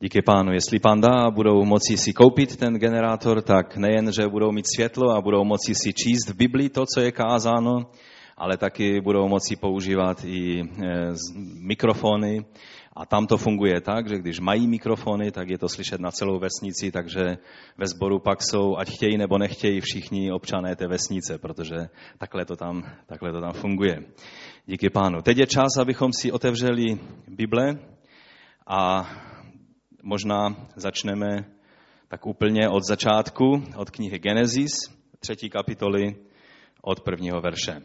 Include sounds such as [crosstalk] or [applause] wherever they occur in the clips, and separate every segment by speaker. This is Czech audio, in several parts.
Speaker 1: Díky pánu, jestli pán dá, budou moci si koupit ten generátor, tak nejen, že budou mít světlo a budou moci si číst v Biblii to, co je kázáno, ale taky budou moci používat i e, mikrofony. A tam to funguje tak, že když mají mikrofony, tak je to slyšet na celou vesnici, takže ve sboru pak jsou, ať chtějí nebo nechtějí, všichni občané té vesnice, protože takhle to tam, takhle to tam funguje. Díky pánu. Teď je čas, abychom si otevřeli Bible a možná začneme tak úplně od začátku, od knihy Genesis, třetí kapitoly, od prvního verše.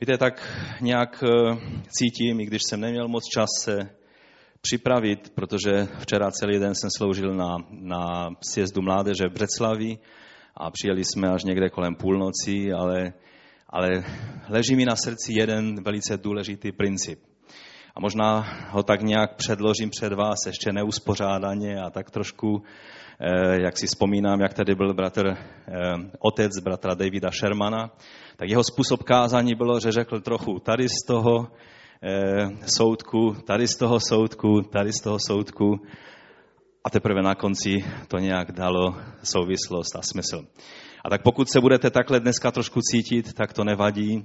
Speaker 1: Víte, tak nějak eh, cítím, i když jsem neměl moc čas se připravit, protože včera celý den jsem sloužil na, na sjezdu mládeže v Břeclavi a přijeli jsme až někde kolem půlnoci, ale, ale leží mi na srdci jeden velice důležitý princip. A možná ho tak nějak předložím před vás ještě neuspořádaně a tak trošku, eh, jak si vzpomínám, jak tady byl bratr, eh, otec bratra Davida Shermana, tak jeho způsob kázání bylo, že řekl trochu tady z toho eh, soudku, tady z toho soudku, tady z toho soudku a teprve na konci to nějak dalo souvislost a smysl. A tak pokud se budete takhle dneska trošku cítit, tak to nevadí,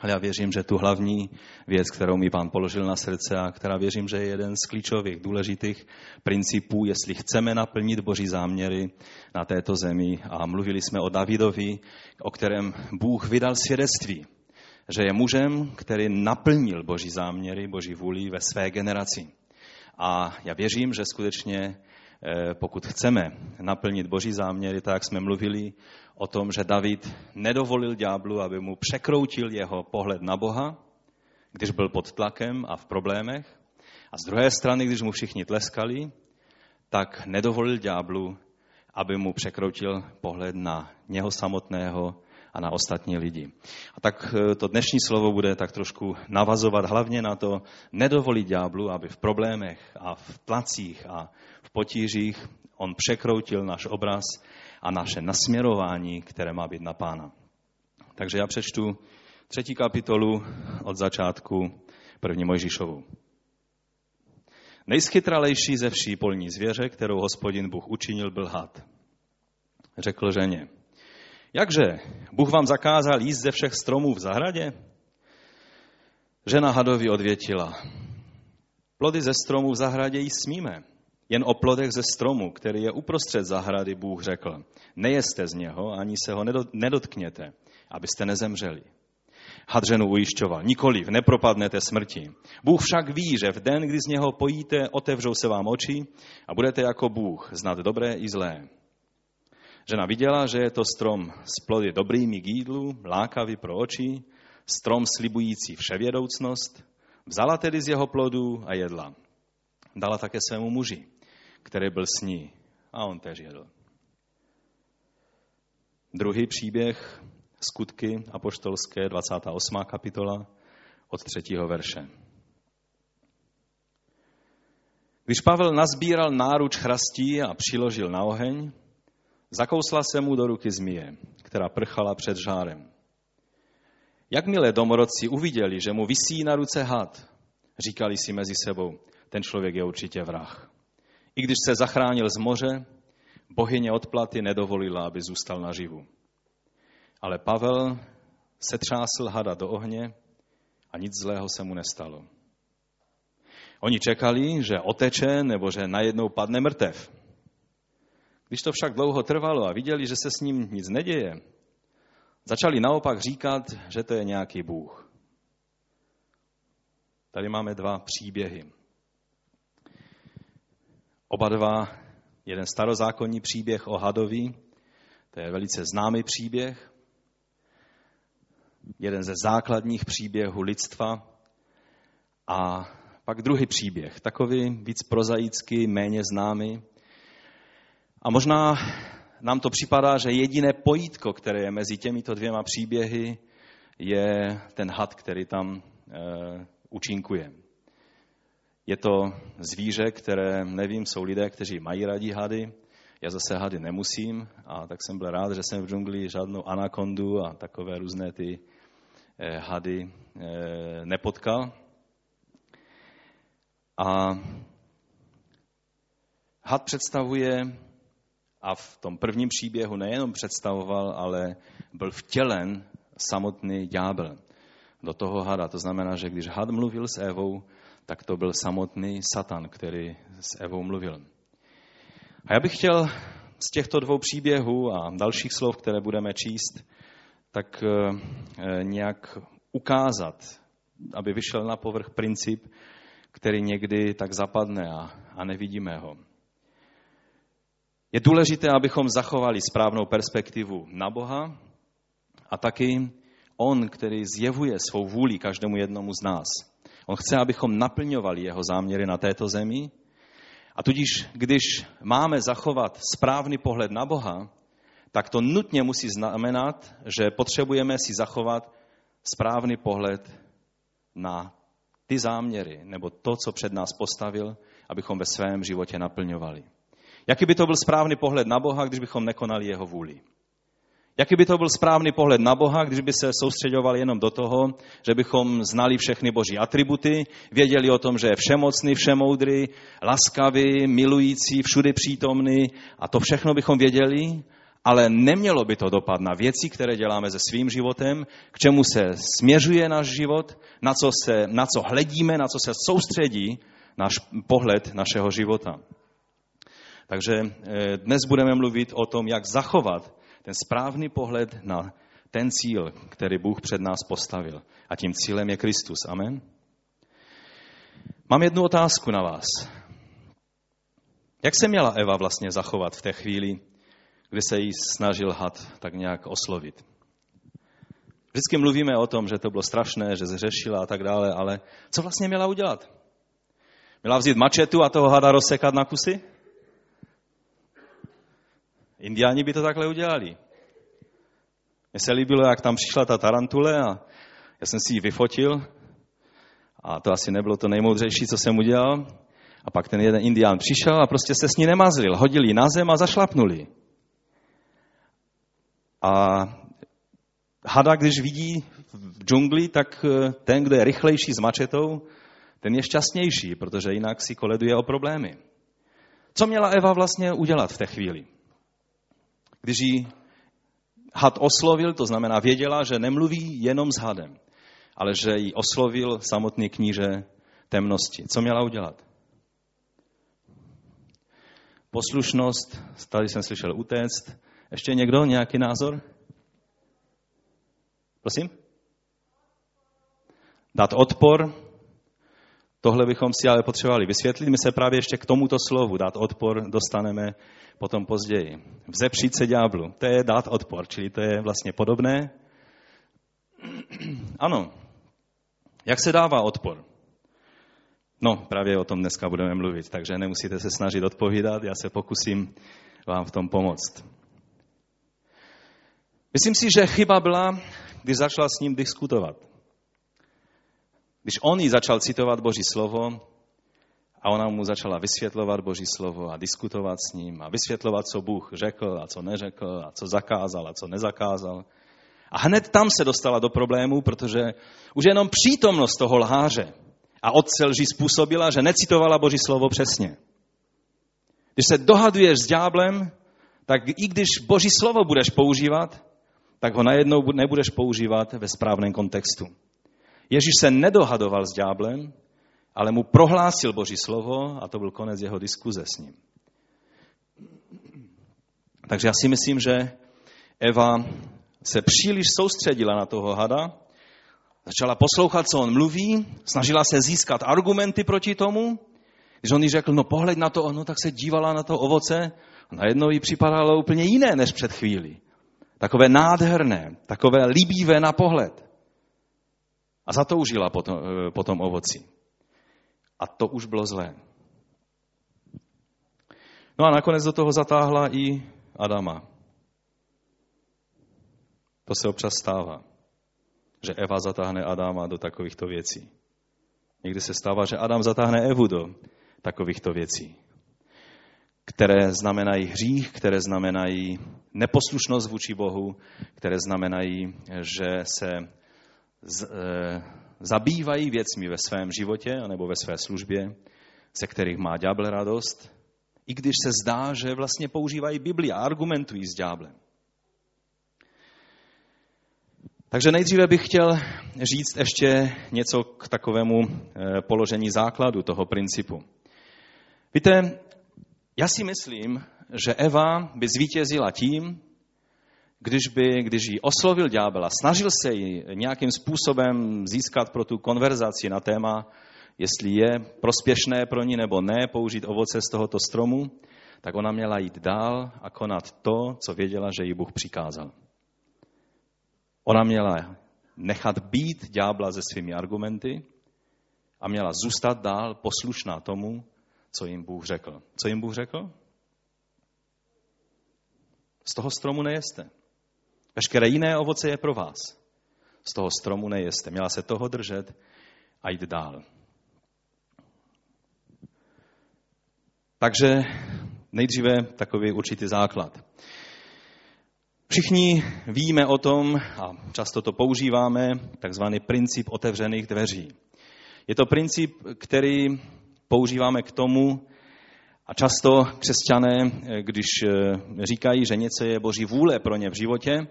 Speaker 1: ale já věřím, že tu hlavní věc, kterou mi pán položil na srdce a která věřím, že je jeden z klíčových, důležitých principů, jestli chceme naplnit boží záměry na této zemi. A mluvili jsme o Davidovi, o kterém Bůh vydal svědectví, že je mužem, který naplnil boží záměry, boží vůli ve své generaci. A já věřím, že skutečně pokud chceme naplnit boží záměry, tak jsme mluvili o tom, že David nedovolil ďáblu, aby mu překroutil jeho pohled na Boha, když byl pod tlakem a v problémech. A z druhé strany, když mu všichni tleskali, tak nedovolil ďáblu, aby mu překroutil pohled na něho samotného a na ostatní lidi. A tak e, to dnešní slovo bude tak trošku navazovat hlavně na to, nedovolit ďáblu, aby v problémech a v tlacích a v potížích on překroutil náš obraz a naše nasměrování, které má být na pána. Takže já přečtu třetí kapitolu od začátku první Mojžíšovu. Nejschytralejší ze vší polní zvěře, kterou hospodin Bůh učinil, byl had. Řekl ženě, jakže, Bůh vám zakázal jíst ze všech stromů v zahradě? Žena hadovi odvětila, plody ze stromů v zahradě jí smíme, jen o plodech ze stromu, který je uprostřed zahrady, Bůh řekl, nejeste z něho, ani se ho nedotkněte, abyste nezemřeli. Had ženu ujišťoval, nikoliv, nepropadnete smrti. Bůh však ví, že v den, kdy z něho pojíte, otevřou se vám oči a budete jako Bůh znat dobré i zlé. Žena viděla, že je to strom s plody dobrými k jídlu, lákavý pro oči, strom slibující vševědoucnost, vzala tedy z jeho plodů a jedla. Dala také svému muži, který byl s ní. A on tež jedl. Druhý příběh, skutky apoštolské, 28. kapitola, od třetího verše. Když Pavel nazbíral náruč chrastí a přiložil na oheň, zakousla se mu do ruky zmije, která prchala před žárem. Jakmile domorodci uviděli, že mu visí na ruce had, říkali si mezi sebou, ten člověk je určitě vrah. I když se zachránil z moře, bohyně odplaty nedovolila, aby zůstal naživu. Ale Pavel se třásl hada do ohně a nic zlého se mu nestalo. Oni čekali, že oteče nebo že najednou padne mrtev. Když to však dlouho trvalo a viděli, že se s ním nic neděje, začali naopak říkat, že to je nějaký Bůh. Tady máme dva příběhy. Oba dva, jeden starozákonní příběh o hadovi, to je velice známý příběh, jeden ze základních příběhů lidstva a pak druhý příběh, takový víc prozaický, méně známý. A možná nám to připadá, že jediné pojítko, které je mezi těmito dvěma příběhy, je ten had, který tam e, účinkuje. Je to zvíře, které, nevím, jsou lidé, kteří mají rádi hady. Já zase hady nemusím a tak jsem byl rád, že jsem v džungli žádnou anakondu a takové různé ty eh, hady eh, nepotkal. A had představuje, a v tom prvním příběhu nejenom představoval, ale byl vtělen samotný ďábel do toho hada. To znamená, že když had mluvil s Evou, tak to byl samotný Satan, který s Evou mluvil. A já bych chtěl z těchto dvou příběhů a dalších slov, které budeme číst, tak eh, nějak ukázat, aby vyšel na povrch princip, který někdy tak zapadne a, a nevidíme ho. Je důležité, abychom zachovali správnou perspektivu na Boha a taky On, který zjevuje svou vůli každému jednomu z nás. On chce, abychom naplňovali jeho záměry na této zemi. A tudíž, když máme zachovat správný pohled na Boha, tak to nutně musí znamenat, že potřebujeme si zachovat správný pohled na ty záměry, nebo to, co před nás postavil, abychom ve svém životě naplňovali. Jaký by to byl správný pohled na Boha, když bychom nekonali jeho vůli? Jaký by to byl správný pohled na Boha, když by se soustředovali jenom do toho, že bychom znali všechny boží atributy, věděli o tom, že je všemocný, všemoudrý, laskavý, milující, všudy přítomný a to všechno bychom věděli, ale nemělo by to dopad na věci, které děláme se svým životem, k čemu se směřuje náš život, na co, se, na co hledíme, na co se soustředí náš pohled našeho života. Takže eh, dnes budeme mluvit o tom, jak zachovat ten správný pohled na ten cíl, který Bůh před nás postavil. A tím cílem je Kristus. Amen. Mám jednu otázku na vás. Jak se měla Eva vlastně zachovat v té chvíli, kdy se jí snažil had tak nějak oslovit? Vždycky mluvíme o tom, že to bylo strašné, že zřešila a tak dále, ale co vlastně měla udělat? Měla vzít mačetu a toho hada rozsekat na kusy? Indiáni by to takhle udělali. Mně se líbilo, jak tam přišla ta tarantule a já jsem si ji vyfotil a to asi nebylo to nejmoudřejší, co jsem udělal. A pak ten jeden indián přišel a prostě se s ní nemazlil. Hodil ji na zem a zašlapnuli. A hada, když vidí v džungli, tak eh, ten, kdo je rychlejší s mačetou, ten je šťastnější, protože jinak si koleduje o problémy. Co měla Eva vlastně udělat v té chvíli? Když ji had oslovil, to znamená věděla, že nemluví jenom s hadem, ale že ji oslovil samotný kníže temnosti. Co měla udělat? Poslušnost, tady jsem slyšel utéct. Ještě někdo, nějaký názor? Prosím? Dát odpor. Tohle bychom si ale potřebovali vysvětlit. My se právě ještě k tomuto slovu dát odpor dostaneme potom později. Vzepřít se ďáblu, to je dát odpor, čili to je vlastně podobné. [clears throat] Ano, jak se dává odpor? No, právě o tom dneska budeme mluvit, takže nemusíte se snažit odpovídat, já se pokusím vám v tom pomoct. Myslím si, že chyba byla, když začala s ním diskutovat. Když on jí začal citovat Boží slovo, a ona mu začala vysvětlovat Boží slovo a diskutovat s ním a vysvětlovat, co Bůh řekl a co neřekl a co zakázal a co nezakázal. A hned tam se dostala do problému, protože už jenom přítomnost toho lháře a otce lží způsobila, že necitovala Boží slovo přesně. Když se dohaduješ s ďáblem, tak i když Boží slovo budeš používat, tak ho najednou nebudeš používat ve správném kontextu. Ježíš se nedohadoval s ďáblem, ale mu prohlásil Boží slovo a to byl konec jeho diskuze s ním. Takže já si myslím, že Eva se příliš soustředila na toho hada, začala poslouchat, co on mluví, snažila se získat argumenty proti tomu. Když on jí řekl, no pohled na to, no tak se dívala na to ovoce a najednou jí připadalo úplně jiné než před chvíli. Takové nádherné, takové líbivé na pohled. A zatoužila po tom, eh, po tom ovoci. A to už bylo zlé. No a nakonec do toho zatáhla i Adama. To se občas stává, že Eva zatáhne Adama do takovýchto věcí. Někdy se stává, že Adam zatáhne Evu do takovýchto věcí, které znamenají hřích, které znamenají neposlušnost vůči Bohu, které znamenají, že se z, e, zabývají věcmi ve svém životě nebo ve své službě ze kterých má ďábel radost, i když se zdá, že vlastně používají Bibli a argumentují s ďáblem. Takže nejdříve bych chtěl říct ještě něco k takovému eh, položení základu toho principu. Víte, já si myslím, že Eva by zvítězila tím, když, by, když ji oslovil ďábel a snažil se ji nějakým způsobem získat pro tu konverzaci na téma, jestli je prospěšné pro ní nebo ne použít ovoce z tohoto stromu, tak ona měla jít dál a konat to, co věděla, že jí Bůh přikázal. Ona měla nechat být ďábla se svými argumenty a měla zůstat dál poslušná tomu, co jim Bůh řekl. Co jim Bůh řekl? Z toho stromu nejeste. Veškeré jiné ovoce je pro vás. Z toho stromu nejeste. Měla se toho držet a jít dál. Takže nejdříve takový určitý základ. Všichni víme o tom, a často to používáme, takzvaný princip otevřených dveří. Je to princip, který používáme k tomu, a často křesťané, když eh, říkají, že něco je boží vůle pro ně v životě,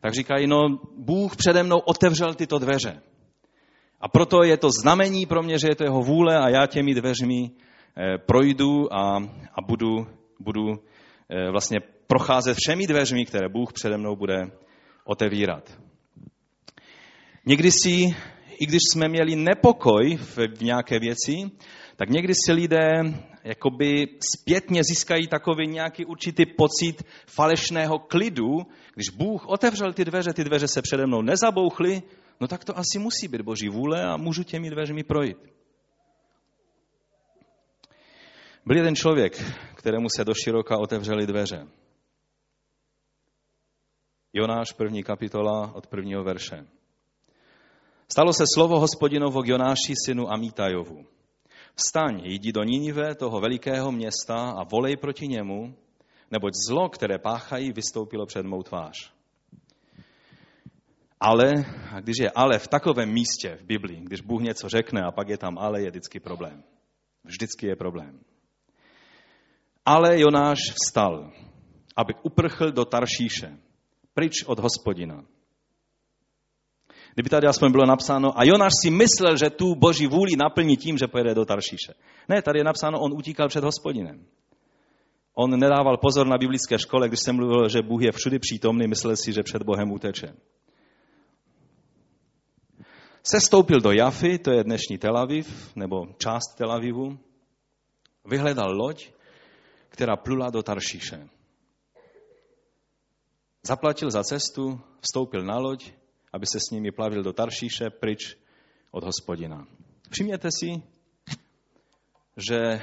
Speaker 1: tak říkají, no Bůh přede mnou otevřel tyto dveře. A proto je to znamení pro mě, že je to jeho vůle a já těmi dveřmi eh, projdu a, a budu, budu eh, vlastně procházet všemi dveřmi, které Bůh přede mnou bude otevírat. Někdy si, i když jsme měli nepokoj v, v nějaké věci, tak někdy si lidé jakoby zpětně získají takový nějaký určitý pocit falešného klidu. Když Bůh otevřel ty dveře, ty dveře se přede mnou nezabouchly, no tak to asi musí být Boží vůle a můžu těmi dveřmi projít. Byl jeden člověk, kterému se do široka otevřely dveře. Jonáš, první kapitola od prvního verše. Stalo se slovo hospodinovo k Jonáši, synu Amítajovu. Vstaň, jdi do Ninive, toho velikého města a volej proti němu, neboť zlo, které páchají, vystoupilo před mou tvář. Ale, a když je ale v takovém místě v Biblii, když Bůh něco řekne a pak je tam ale, je vždycky problém. Vždycky je problém. Ale Jonáš vstal, aby uprchl do Taršíše, pryč od hospodina. Kdyby tady aspoň bylo napsáno, a Jonáš si myslel, že tu boží vůli naplní tím, že pojede do Taršíše. Ne, tady je napsáno, on utíkal před hospodinem. On nedával pozor na biblické škole, když jsem mluvil, že Bůh je všudy přítomný, myslel si, že před Bohem uteče. Sestoupil do Jafy, to je dnešní Tel Aviv, nebo část Tel Avivu, vyhledal loď, která plula do Taršíše. Zaplatil za cestu, vstoupil na loď aby se s nimi plavil do Taršíše pryč od hospodina. Všimněte si, že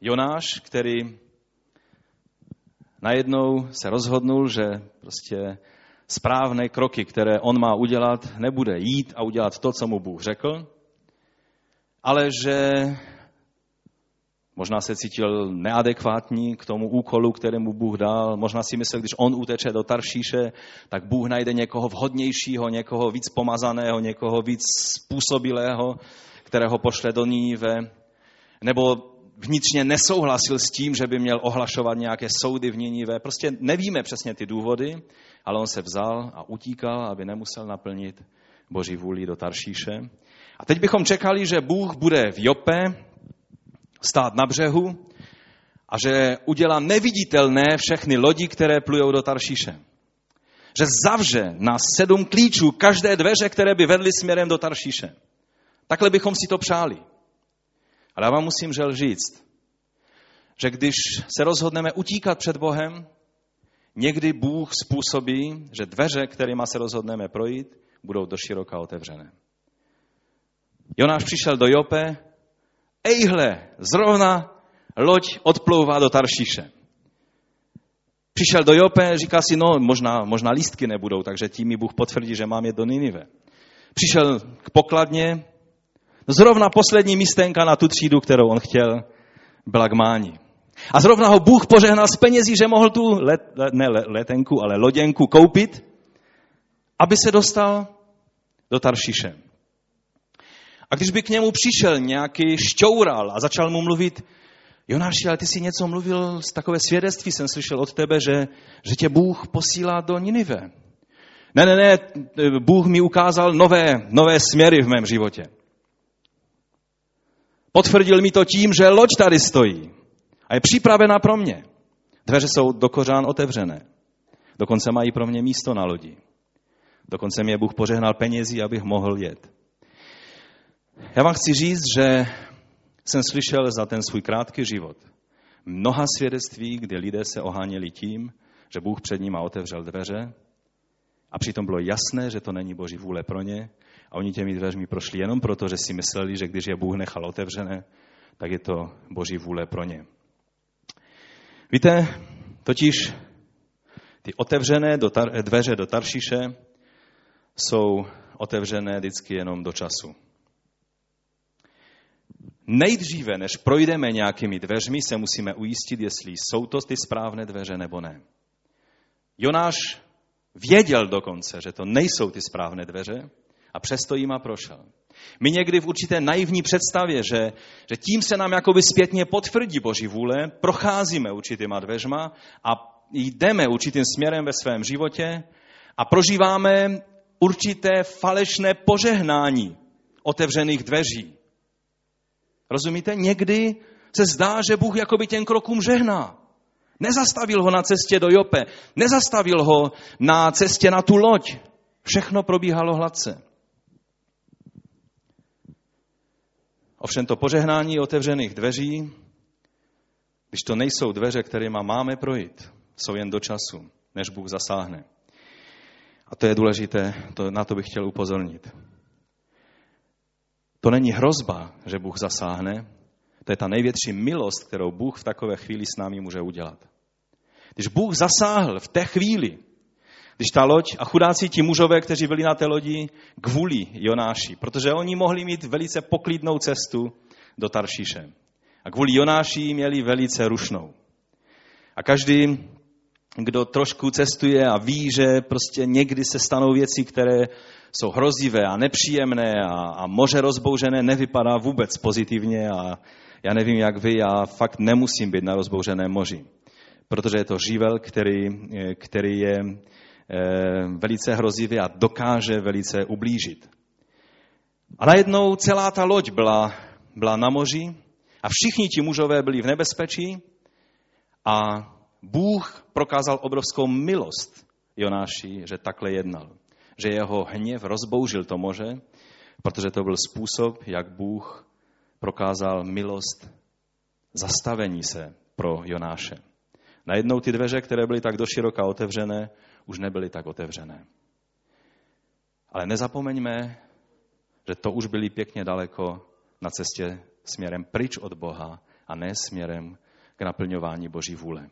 Speaker 1: Jonáš, který najednou se rozhodnul, že prostě správné kroky, které on má udělat, nebude jít a udělat to, co mu Bůh řekl, ale že Možná se cítil neadekvátní k tomu úkolu, kterému Bůh dal. Možná si myslel, když on uteče do Taršíše, tak Bůh najde někoho vhodnějšího, někoho víc pomazaného, někoho víc způsobilého, kterého pošle do Níve. Nebo vnitřně nesouhlasil s tím, že by měl ohlašovat nějaké soudy v Nínive. Prostě nevíme přesně ty důvody, ale on se vzal a utíkal, aby nemusel naplnit Boží vůli do Taršíše. A teď bychom čekali, že Bůh bude v Jope, stát na břehu a že udělá neviditelné všechny lodi, které plujou do Taršíše. Že zavře na sedm klíčů každé dveře, které by vedly směrem do Taršíše. Takhle bychom si to přáli. Ale já vám musím žel říct, že když se rozhodneme utíkat před Bohem, někdy Bůh způsobí, že dveře, kterými se rozhodneme projít, budou do široka otevřené. Jonáš přišel do Jope ejhle, zrovna loď odplouvá do Taršíše. Přišel do Jope, říká si, no možná, možná lístky nebudou, takže tím mi Bůh potvrdí, že mám je do Ninive. Přišel k pokladně, zrovna poslední místenka na tu třídu, kterou on chtěl, byla k mání. A zrovna ho Bůh požehnal z penězí, že mohl tu let, ne letenku, ale loděnku koupit, aby se dostal do Taršiše. A když by k němu přišel nějaký šťoural a začal mu mluvit, Jonáši, ale ty si něco mluvil, z takové svědectví jsem slyšel od tebe, že, že tě Bůh posílá do Ninive. Ne, ne, ne, Bůh mi ukázal nové, nové směry v mém životě. Potvrdil mi to tím, že loď tady stojí a je připravena pro mě. Dveře jsou do kořán otevřené. Dokonce mají pro mě místo na lodi. Dokonce mě Bůh požehnal penězí, abych mohl jet. Já vám chci říct, že jsem slyšel za ten svůj krátký život mnoha svědectví, kde lidé se oháněli tím, že Bůh před nimi otevřel dveře a přitom bylo jasné, že to není Boží vůle pro ně a oni těmi dveřmi prošli jenom proto, že si mysleli, že když je Bůh nechal otevřené, tak je to Boží vůle pro ně. Víte, totiž ty otevřené do tar- dveře do Taršiše jsou otevřené vždycky jenom do času. Nejdříve, než projdeme nějakými dveřmi, se musíme ujistit, jestli jsou to ty správné dveře nebo ne. Jonáš věděl dokonce, že to nejsou ty správné dveře a přesto jima prošel. My někdy v určité naivní představě, že, že tím se nám jakoby zpětně potvrdí Boží vůle, procházíme určitýma dveřma a jdeme určitým směrem ve svém životě a prožíváme určité falešné požehnání otevřených dveří. Rozumíte? Někdy se zdá, že Bůh jakoby těm krokům žehná. Nezastavil ho na cestě do Jope, nezastavil ho na cestě na tu loď. Všechno probíhalo hladce. Ovšem to požehnání otevřených dveří, když to nejsou dveře, kterými máme projít, jsou jen do času, než Bůh zasáhne. A to je důležité, to, na to bych chtěl upozornit. To není hrozba, že Bůh zasáhne, to je ta největší milost, kterou Bůh v takové chvíli s námi může udělat. Když Bůh zasáhl v té chvíli, když ta loď a chudáci ti mužové, kteří byli na té lodi, kvůli Jonáši, protože oni mohli mít velice poklidnou cestu do Taršíše. A kvůli Jonáši měli velice rušnou. A každý, kdo trošku cestuje a ví, že prostě někdy se stanou věci, které jsou hrozivé a nepříjemné a, a moře rozbouřené, nevypadá vůbec pozitivně a já nevím, jak vy, já fakt nemusím být na rozbouřeném moři, protože je to živel, který, který je Eh, velice hrozivě a dokáže velice ublížit. A najednou celá ta loď byla, byla na moři a všichni ti mužové byli v nebezpečí a Bůh prokázal obrovskou milost Jonáši, že takhle jednal. Že jeho hněv rozboužil to moře, protože to byl způsob, jak Bůh prokázal milost zastavení se pro Jonáše. Najednou ty dveře, které byly tak doširoka otevřené, už nebyly tak otevřené. Ale nezapomeňme, že to už byli pěkně daleko na cestě směrem pryč od Boha a ne směrem k naplňování Boží vůle.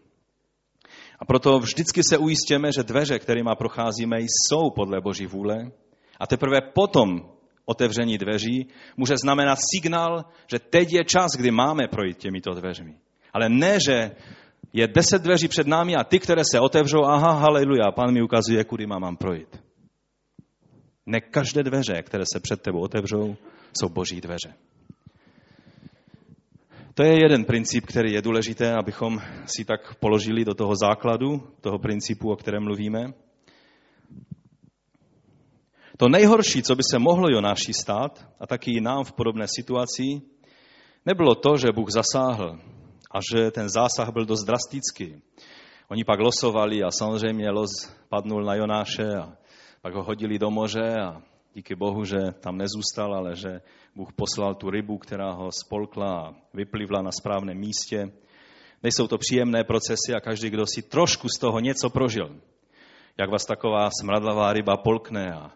Speaker 1: A proto vždycky se ujistěme, že dveře, kterými procházíme, jsou podle Boží vůle a teprve potom otevření dveří může znamenat signál, že teď je čas, kdy máme projít těmito dveřmi. Ale ne, že je deset dveří před námi a ty, které se otevřou, aha, haleluja, pán mi ukazuje, kudy mám, mám projít. Ne každé dveře, které se před tebou otevřou, jsou boží dveře. To je jeden princip, který je důležité, abychom si tak položili do toho základu, toho principu, o kterém mluvíme. To nejhorší, co by se mohlo Jonáši stát, a taky nám v podobné situaci, nebylo to, že Bůh zasáhl a že ten zásah byl dost drastický. Oni pak losovali a samozřejmě los padnul na Jonáše a pak ho hodili do moře a díky Bohu, že tam nezůstal, ale že Bůh poslal tu rybu, která ho spolkla a vyplivla na správném místě. Nejsou to příjemné procesy a každý, kdo si trošku z toho něco prožil, jak vás taková smradlavá ryba polkne a,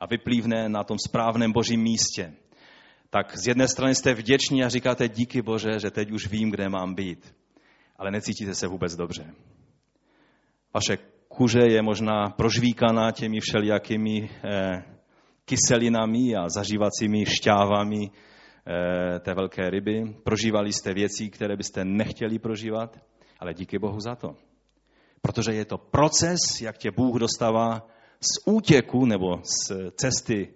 Speaker 1: a vyplývne na tom správném božím místě, tak z jedné strany jste vděční a říkáte díky Bože, že teď už vím, kde mám být. Ale necítíte se vůbec dobře. Vaše kuže je možná prožvíkaná těmi všelijakými eh, kyselinami a zažívacími šťávami eh, té velké ryby. Prožívali jste věci, které byste nechtěli prožívat, ale díky Bohu za to. Protože je to proces, jak tě Bůh dostává z útěku nebo z cesty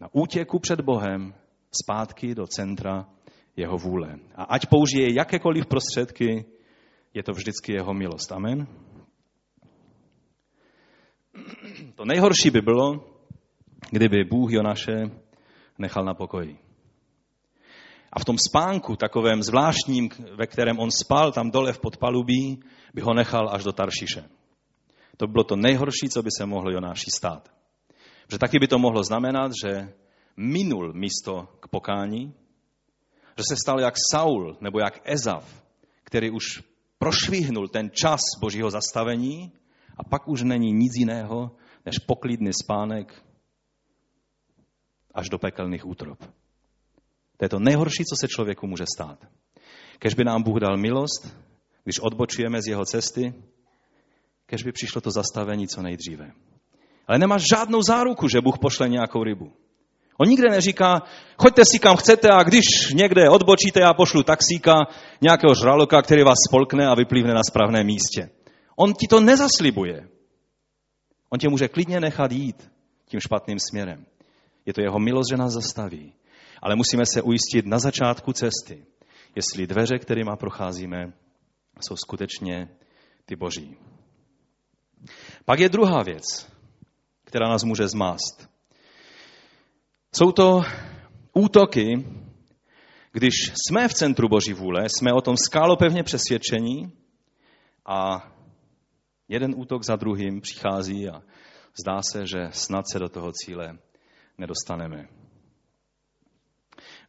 Speaker 1: na útěku před Bohem zpátky do centra jeho vůle. A ať použije jakékoliv prostředky, je to vždycky jeho milost. Amen. To nejhorší by bylo, kdyby Bůh Jonaše nechal na pokoji. A v tom spánku, takovém zvláštním, ve kterém on spal tam dole v podpalubí, by ho nechal až do Taršiše. To bylo to nejhorší, co by se mohlo Jonáši stát. Že taky by to mohlo znamenat, že minul místo k pokání, že se stal jak Saul nebo jak Ezav, který už prošvihnul ten čas božího zastavení a pak už není nic jiného, než poklidný spánek až do pekelných útrop. To je to nejhorší, co se člověku může stát. Kež by nám Bůh dal milost, když odbočujeme z jeho cesty, kež by přišlo to zastavení co nejdříve. Ale nemáš žádnou záruku, že Bůh pošle nějakou rybu. On nikde neříká, choďte si kam chcete a když někde odbočíte, já pošlu taxíka, nějakého žraloka, který vás spolkne a vyplivne na správném místě. On ti to nezaslibuje. On tě může klidně nechat jít tím špatným směrem. Je to jeho milost, že nás zastaví. Ale musíme se ujistit na začátku cesty, jestli dveře, kterými procházíme, jsou skutečně ty boží. Pak je druhá věc, která nás může zmást. Jsou to útoky, když jsme v centru Boží vůle, jsme o tom skálopevně přesvědčení a jeden útok za druhým přichází a zdá se, že snad se do toho cíle nedostaneme.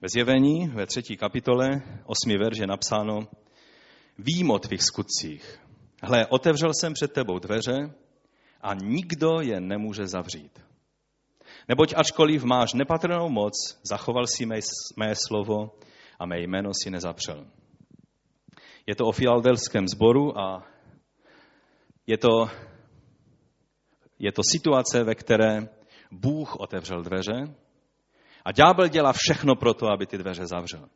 Speaker 1: Ve zjevení ve třetí kapitole, osmi verš je napsáno, vím o tvých skutcích. Hle, otevřel jsem před tebou dveře a nikdo je nemůže zavřít. Neboť ačkoliv máš nepatrnou moc, zachoval si mé, mé slovo a mé jméno si nezapřel. Je to o filadelském sboru a je to, je to situace, ve které Bůh otevřel dveře a ďábel dělá všechno pro to, aby ty dveře zavřel.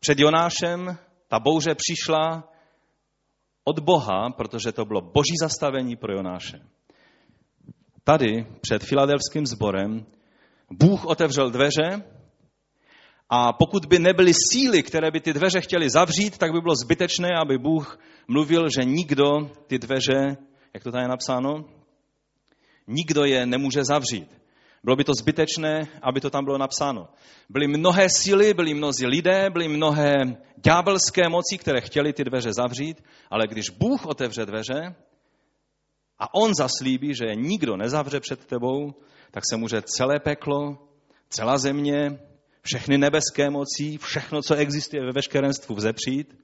Speaker 1: Před Jonášem ta bouře přišla od Boha, protože to bylo boží zastavení pro Jonáše. Tady před filadelským sborem Bůh otevřel dveře a pokud by nebyly síly, které by ty dveře chtěly zavřít, tak by bylo zbytečné, aby Bůh mluvil, že nikdo ty dveře, jak to tady je napsáno, nikdo je nemůže zavřít. Bylo by to zbytečné, aby to tam bylo napsáno. Byly mnohé síly, byli mnozí lidé, byly mnohé ďábelské moci, které chtěli ty dveře zavřít, ale když Bůh otevře dveře a On zaslíbí, že je nikdo nezavře před tebou, tak se může celé peklo, celá země, všechny nebeské moci, všechno, co existuje ve veškerenstvu vzepřít.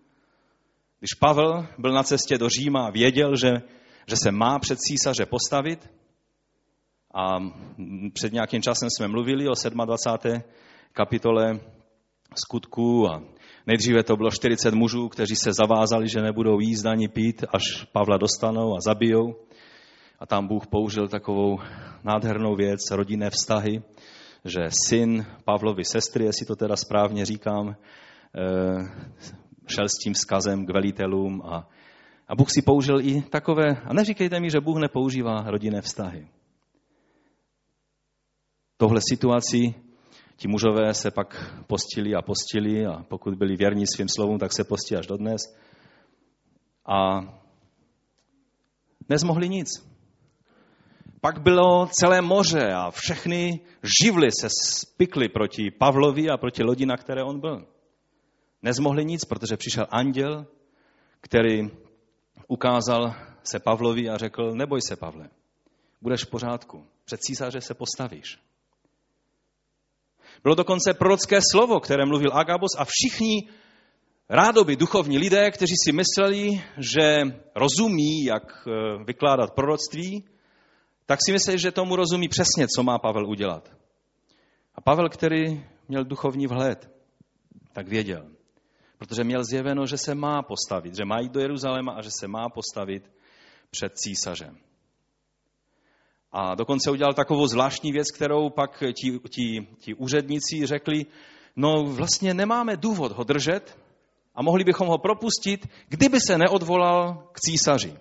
Speaker 1: Když Pavel byl na cestě do Říma a věděl, že, že se má před císaře postavit, a před nějakým časem jsme mluvili o 27. kapitole skutků a nejdříve to bylo 40 mužů, kteří se zavázali, že nebudou jíst ani pít, až Pavla dostanou a zabijou. A tam Bůh použil takovou nádhernou věc, rodinné vztahy, že syn Pavlovy sestry, jestli to teda správně říkám, eh, šel s tím skazem k velitelům a, a Bůh si použil i takové, a neříkejte mi, že Bůh nepoužívá rodinné vztahy tohle situaci ti mužové se pak postili a postili a pokud byli věrní svým slovům, tak se postí až dodnes. A nezmohli nic. Pak bylo celé moře a všechny živly se spikly proti Pavlovi a proti lodi, na které on byl. Nezmohli nic, protože přišel anděl, který ukázal se Pavlovi a řekl, neboj se, Pavle, budeš v pořádku, před císaře se postavíš. Bylo dokonce prorocké slovo, které mluvil Agabos a všichni rádoby duchovní lidé, kteří si mysleli, že rozumí, jak eh, vykládat proroctví, tak si mysleli, že tomu rozumí přesně, co má Pavel udělat. A Pavel, který měl duchovní vhled, tak věděl. Protože měl zjeveno, že se má postavit, že má jít do Jeruzaléma a že se má postavit před císařem. A dokonce udělal takovou zvláštní věc, kterou pak ti, ti, ti úředníci řekli, no vlastně nemáme důvod ho držet a mohli bychom ho propustit, kdyby se neodvolal k císaři.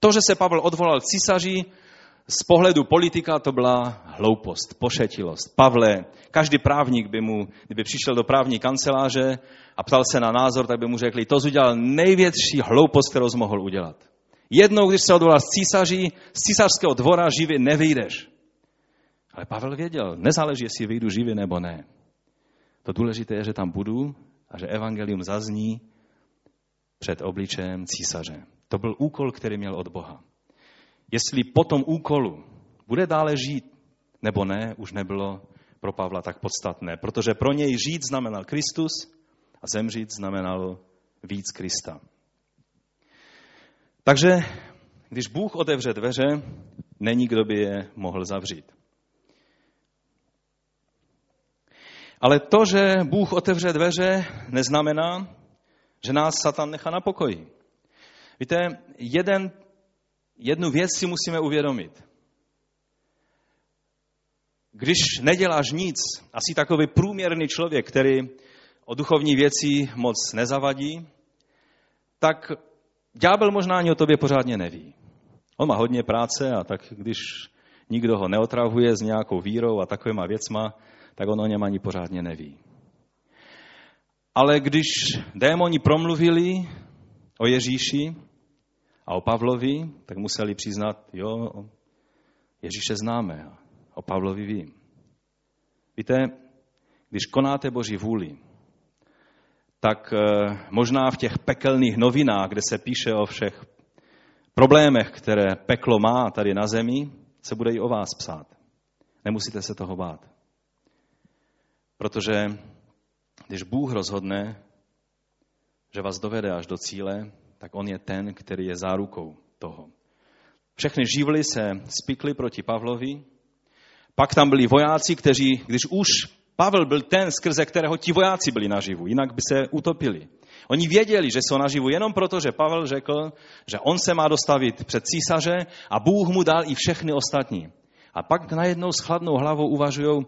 Speaker 1: To, že se Pavel odvolal k císaři, z pohledu politika to byla hloupost, pošetilost. Pavle, každý právník by mu, kdyby přišel do právní kanceláře a ptal se na názor, tak by mu řekli, to udělal největší hloupost, kterou jsi mohl udělat. Jednou, když se odvolal z císaří, z císařského dvora živě nevyjdeš. Ale Pavel věděl, nezáleží, jestli vyjdu živě nebo ne. To důležité je, že tam budu a že evangelium zazní před obličejem císaře. To byl úkol, který měl od Boha. Jestli po tom úkolu bude dále žít nebo ne, už nebylo pro Pavla tak podstatné, protože pro něj žít znamenal Kristus a zemřít znamenalo víc Krista. Takže když Bůh otevře dveře, není kdo by je mohl zavřít. Ale to, že Bůh otevře dveře, neznamená, že nás Satan nechá na pokoji. Víte, jeden, jednu věc si musíme uvědomit. Když neděláš nic, asi takový průměrný člověk, který o duchovní věci moc nezavadí, tak ďábel možná ani o tobě pořádně neví. On má hodně práce a tak když nikdo ho neotravuje s nějakou vírou a takovýma věcma, tak on o něm ani pořádně neví. Ale když démoni promluvili o Ježíši a o Pavlovi, tak museli přiznat, jo, Ježíše známe o Pavlovi vím. Víte, když konáte Boží vůli, tak eh, možná v těch pekelných novinách, kde se píše o všech problémech, které peklo má tady na zemi, se bude i o vás psát. Nemusíte se toho bát. Protože když Bůh rozhodne, že vás dovede až do cíle, tak on je ten, který je zárukou toho. Všechny živly se spikly proti Pavlovi, pak tam byli vojáci, kteří, když už Pavel byl ten, skrze kterého ti vojáci byli naživu, jinak by se utopili. Oni věděli, že jsou naživu jenom proto, že Pavel řekl, že on se má dostavit před císaře a Bůh mu dal i všechny ostatní. A pak najednou s chladnou hlavou uvažují,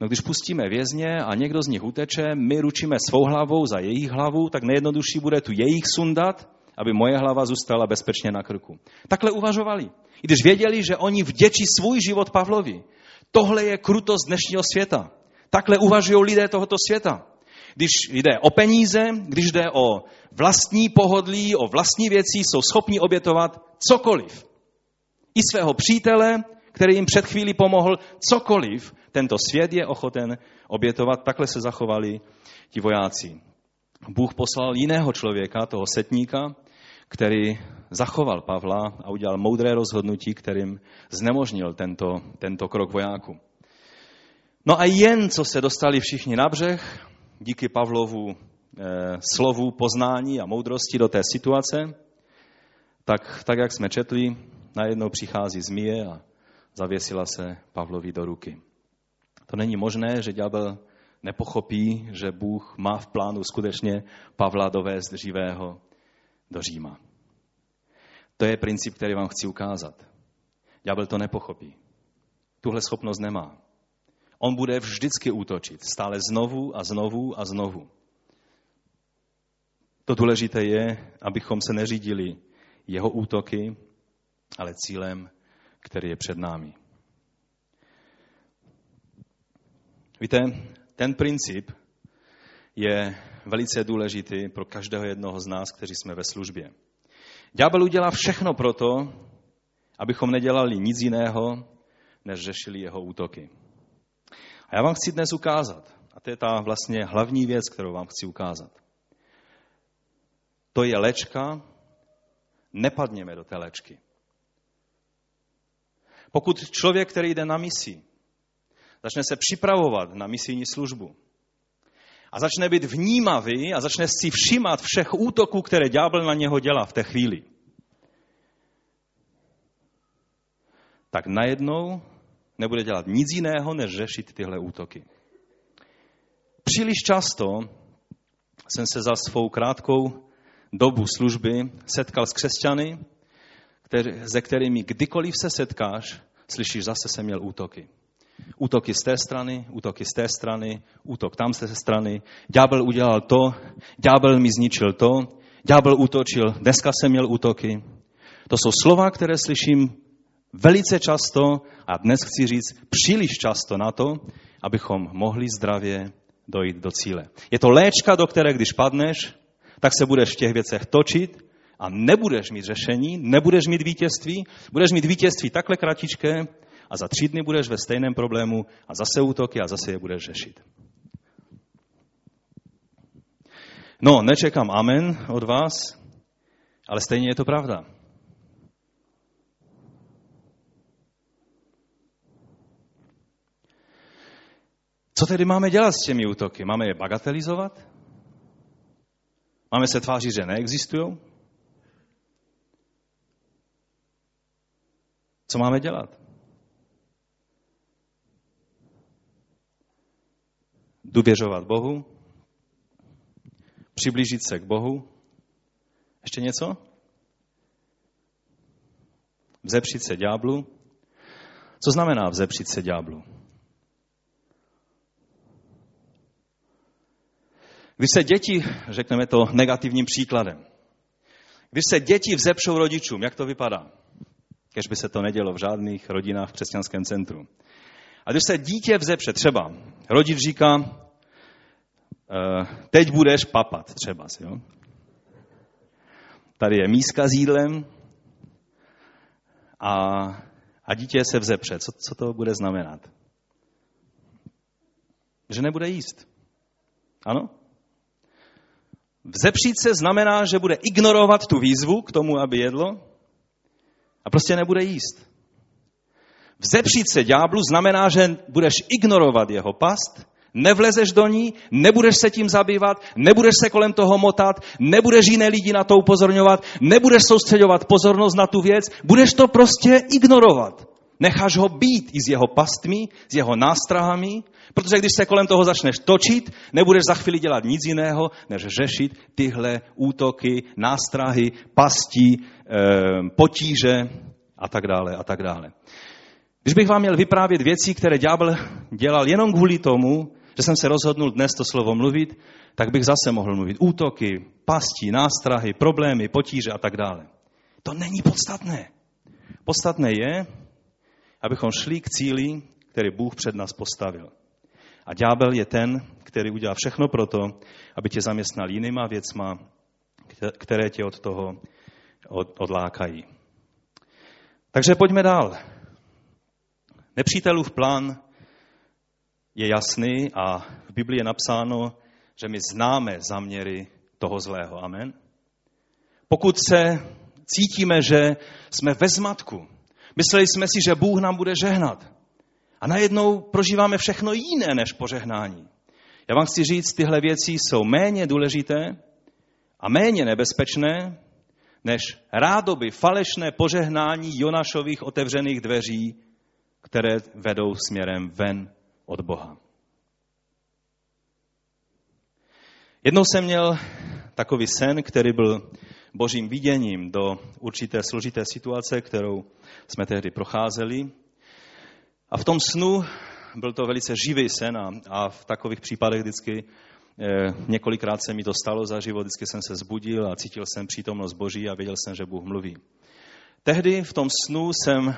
Speaker 1: no když pustíme vězně a někdo z nich uteče, my ručíme svou hlavou za jejich hlavu, tak nejjednodušší bude tu jejich sundat, aby moje hlava zůstala bezpečně na krku. Takhle uvažovali. I když věděli, že oni vděčí svůj život Pavlovi. Tohle je krutost dnešního světa. Takhle uvažují lidé tohoto světa. Když jde o peníze, když jde o vlastní pohodlí, o vlastní věci, jsou schopni obětovat cokoliv. I svého přítele, který jim před chvílí pomohl, cokoliv, tento svět je ochoten obětovat. Takhle se zachovali ti vojáci. Bůh poslal jiného člověka, toho setníka, který zachoval Pavla a udělal moudré rozhodnutí, kterým znemožnil tento, tento krok vojáku. No a jen, co se dostali všichni na břeh, díky Pavlovu eh, slovu poznání a moudrosti do té situace, tak, tak jak jsme četli, najednou přichází zmije a zavěsila se Pavlovi do ruky. To není možné, že ďábel nepochopí, že Bůh má v plánu skutečně Pavla dovést živého do Říma. To je princip, který vám chci ukázat. Ďábel to nepochopí. Tuhle schopnost nemá. On bude vždycky útočit, stále znovu a znovu a znovu. To důležité je, abychom se neřídili jeho útoky, ale cílem, který je před námi. Víte, ten princip je velice důležitý pro každého jednoho z nás, kteří jsme ve službě. Ďábel udělá všechno proto, abychom nedělali nic jiného, než řešili jeho útoky. A já vám chci dnes ukázat, a to je ta vlastně hlavní věc, kterou vám chci ukázat. To je lečka, nepadněme do té léčky. Pokud člověk, který jde na misi, začne se připravovat na misijní službu a začne být vnímavý a začne si všímat všech útoků, které ďábel na něho dělá v té chvíli, tak najednou nebude dělat nic jiného, než řešit tyhle útoky. Příliš často jsem se za svou krátkou dobu služby setkal s křesťany, který, se kterými kdykoliv se setkáš, slyšíš, zase jsem měl útoky. Útoky z té strany, útoky z té strany, útok tam z té strany. Ďábel udělal to, ďábel mi zničil to, ďábel útočil, dneska jsem měl útoky. To jsou slova, které slyším Velice často, a dnes chci říct příliš často na to, abychom mohli zdravě dojít do cíle. Je to léčka, do které když padneš, tak se budeš v těch věcech točit a nebudeš mít řešení, nebudeš mít vítězství, budeš mít vítězství takhle kratičké a za tři dny budeš ve stejném problému a zase útoky a zase je budeš řešit. No, nečekám amen od vás, ale stejně je to pravda. Co tedy máme dělat s těmi útoky? Máme je bagatelizovat? Máme se tvářit, že neexistují? Co máme dělat? Důvěřovat Bohu? Přiblížit se k Bohu? Ještě něco? Vzepřít se ďáblu? Co znamená vzepřít se ďáblu? Když se děti, řekneme to negativním příkladem, když se děti vzepřou rodičům, jak to vypadá? Kež by se to nedělo v žádných rodinách v křesťanském centru. A když se dítě vzepře, třeba rodič říká, eh, teď budeš papat, třeba. Jo? Tady je míska s jídlem a, a dítě se vzepře. Co, co to bude znamenat? Že nebude jíst. Ano? Vzepřít se znamená, že bude ignorovat tu výzvu k tomu, aby jedlo a prostě nebude jíst. Vzepřít se ďáblu znamená, že budeš ignorovat jeho past, nevlezeš do ní, nebudeš se tím zabývat, nebudeš se kolem toho motat, nebudeš jiné lidi na to upozorňovat, nebudeš soustředovat pozornost na tu věc, budeš to prostě ignorovat. Necháš ho být i s jeho pastmi, s jeho nástrahami, protože když se kolem toho začneš točit, nebudeš za chvíli dělat nic jiného, než řešit tyhle útoky, nástrahy, pasti, eh, potíže a tak dále a tak dále. Když bych vám měl vyprávět věci, které ďábel dělal jenom kvůli tomu, že jsem se rozhodnul dnes to slovo mluvit, tak bych zase mohl mluvit útoky, pasti, nástrahy, problémy, potíže a tak dále. To není podstatné. Podstatné je, abychom šli k cíli, který Bůh před nás postavil. A ďábel je ten, který udělá všechno pro to, aby tě zaměstnal jinýma věcma, které tě od toho odlákají. Takže pojďme dál. Nepřítelův plán je jasný a v Biblii je napsáno, že my známe zaměry toho zlého. Amen. Pokud se cítíme, že jsme ve zmatku, mysleli jsme si, že Bůh nám bude žehnat, a najednou prožíváme všechno jiné než požehnání. Já vám chci říct, tyhle věci jsou méně důležité a méně nebezpečné, než rádoby falešné požehnání Jonašových otevřených dveří, které vedou směrem ven od Boha. Jednou jsem měl takový sen, který byl božím viděním do určité složité situace, kterou jsme tehdy procházeli. A v tom snu byl to velice živý sen a, a v takových případech vždycky eh, několikrát se mi to stalo za život, vždycky jsem se zbudil a cítil jsem přítomnost Boží a věděl jsem, že Bůh mluví. Tehdy v tom snu jsem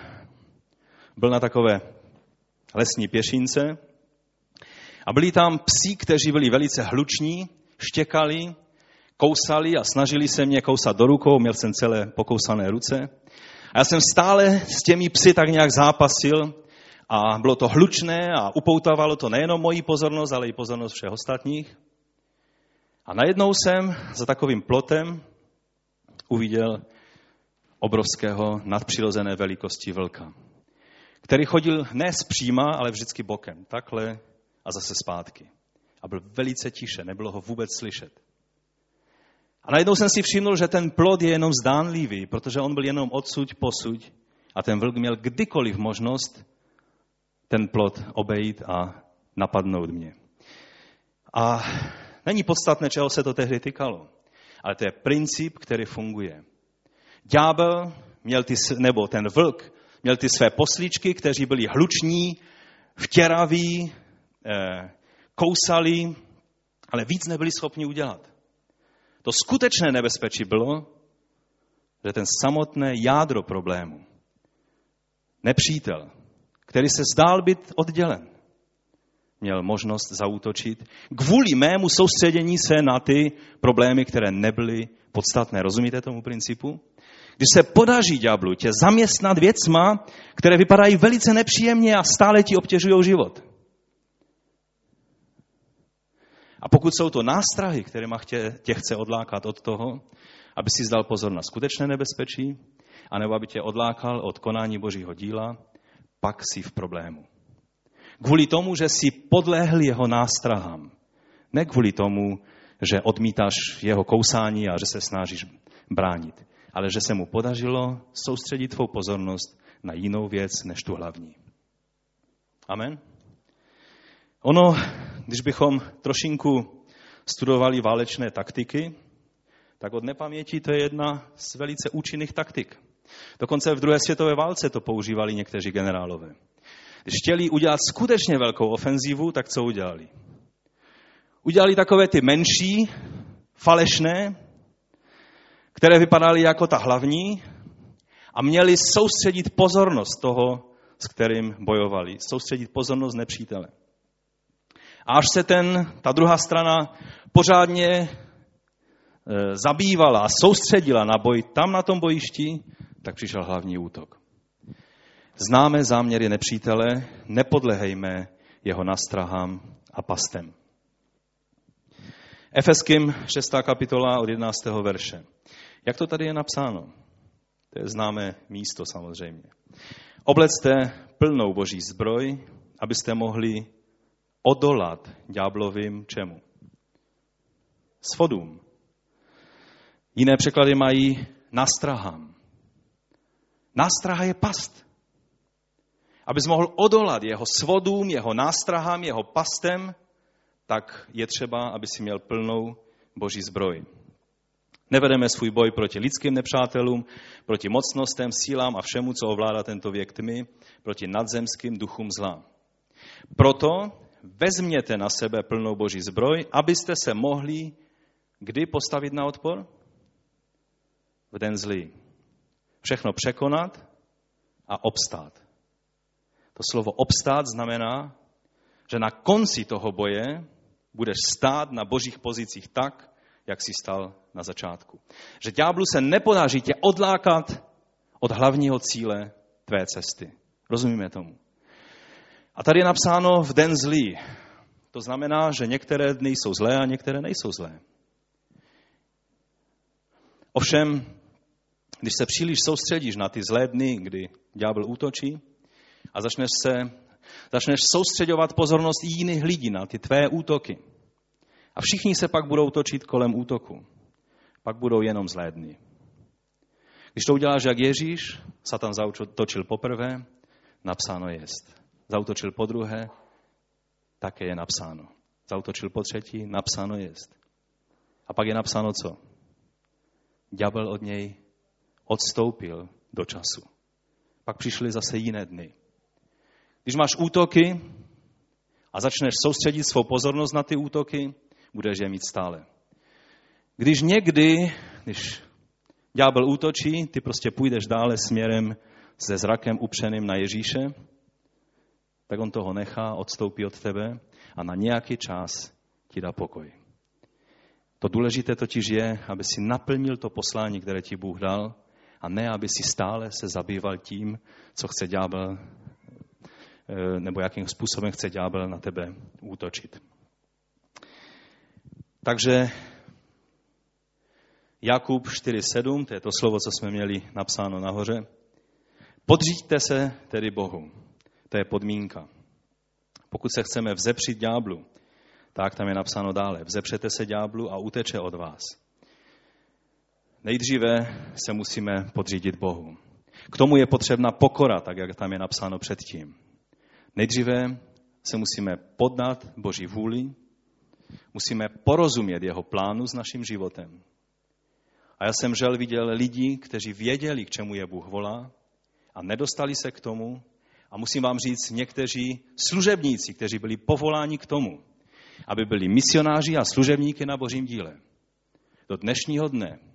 Speaker 1: byl na takové lesní pěšince a byli tam psi, kteří byli velice hluční, štěkali, kousali a snažili se mě kousat do rukou, měl jsem celé pokousané ruce. A já jsem stále s těmi psy tak nějak zápasil a bylo to hlučné a upoutávalo to nejenom moji pozornost, ale i pozornost všech ostatních. A najednou jsem za takovým plotem uviděl obrovského nadpřirozené velikosti vlka, který chodil ne zpříma, ale vždycky bokem, takhle a zase zpátky. A byl velice tiše, nebylo ho vůbec slyšet. A najednou jsem si všimnul, že ten plod je jenom zdánlivý, protože on byl jenom odsuť, posuť a ten vlk měl kdykoliv možnost ten plot obejít a napadnout mě. A není podstatné, čeho se to tehdy týkalo, ale to je princip, který funguje. Ďábel měl ty, nebo ten vlk měl ty své posličky, kteří byli hluční, vtěraví, eh, kousali, ale víc nebyli schopni udělat. To skutečné nebezpečí bylo, že ten samotné jádro problému nepřítel, který se zdál být oddělen, měl možnost zaútočit kvůli mému soustředění se na ty problémy, které nebyly podstatné. Rozumíte tomu principu? Když se podaří ďáblu tě zaměstnat věcma, které vypadají velice nepříjemně a stále ti obtěžují život. A pokud jsou to nástrahy, které tě, tě chce odlákat od toho, aby si zdal pozor na skutečné nebezpečí, anebo aby tě odlákal od konání Božího díla, pak si v problému. Kvůli tomu, že si podlehl jeho nástrahám. Ne kvůli tomu, že odmítáš jeho kousání a že se snažíš bránit, ale že se mu podařilo soustředit tvou pozornost na jinou věc než tu hlavní. Amen. Ono, když bychom trošinku studovali válečné taktiky, tak od nepaměti to je jedna z velice účinných taktik. Dokonce v druhé světové válce to používali někteří generálové. Když chtěli udělat skutečně velkou ofenzivu, tak co udělali? Udělali takové ty menší, falešné, které vypadaly jako ta hlavní a měli soustředit pozornost toho, s kterým bojovali. Soustředit pozornost nepřítele. A až se ten, ta druhá strana pořádně e, zabývala a soustředila na boj tam na tom bojišti, tak přišel hlavní útok. Známe záměry nepřítele, nepodlehejme jeho nastrahám a pastem. Efeským 6. kapitola od 11. verše. Jak to tady je napsáno? To je známé místo samozřejmě. Oblecte plnou boží zbroj, abyste mohli odolat ďáblovým čemu? Svodům. Jiné překlady mají nastrahám. Nástraha je past. Abys mohl odolat jeho svodům, jeho nástrahám, jeho pastem, tak je třeba, aby si měl plnou boží zbroj. Nevedeme svůj boj proti lidským nepřátelům, proti mocnostem, sílám a všemu, co ovládá tento věk tmy, proti nadzemským duchům zla. Proto vezměte na sebe plnou boží zbroj, abyste se mohli kdy postavit na odpor? V den zlý. Všechno překonat a obstát. To slovo obstát znamená, že na konci toho boje budeš stát na božích pozicích tak, jak si stal na začátku. Že ďáblu se nepodaří tě odlákat od hlavního cíle tvé cesty. Rozumíme tomu? A tady je napsáno v den zlý. To znamená, že některé dny jsou zlé a některé nejsou zlé. Ovšem, když se příliš soustředíš na ty zlé dny, kdy ďábel útočí, a začneš se začneš soustředovat pozornost jiných lidí na ty tvé útoky. A všichni se pak budou točit kolem útoku. Pak budou jenom zlé dny. Když to uděláš jak Ježíš, Satan zautočil poprvé, napsáno jest. Zautočil po druhé, také je napsáno. Zautočil po třetí, napsáno jest. A pak je napsáno co? Ďábel od něj odstoupil do času. Pak přišly zase jiné dny. Když máš útoky a začneš soustředit svou pozornost na ty útoky, budeš je mít stále. Když někdy, když ďábel útočí, ty prostě půjdeš dále směrem se zrakem upřeným na Ježíše, tak on toho nechá, odstoupí od tebe a na nějaký čas ti dá pokoj. To důležité totiž je, aby si naplnil to poslání, které ti Bůh dal, a ne, aby si stále se zabýval tím, co chce ďábel Eh, nebo jakým způsobem chce ďábel na tebe útočit. Takže Jakub 4.7, to je to slovo, co jsme měli napsáno nahoře. Podříďte se tedy Bohu. To je podmínka. Pokud se chceme vzepřít ďáblu, tak tam je napsáno dále. Vzepřete se ďáblu a uteče od vás. Nejdříve se musíme podřídit Bohu. K tomu je potřebna pokora, tak jak tam je napsáno předtím. Nejdříve se musíme podnat Boží vůli, musíme porozumět jeho plánu s naším životem. A já jsem žel viděl lidi, kteří věděli, k čemu je Bůh volá a nedostali se k tomu. A musím vám říct, někteří služebníci, kteří byli povoláni k tomu, aby byli misionáři a služebníky na božím díle. Do dnešního dne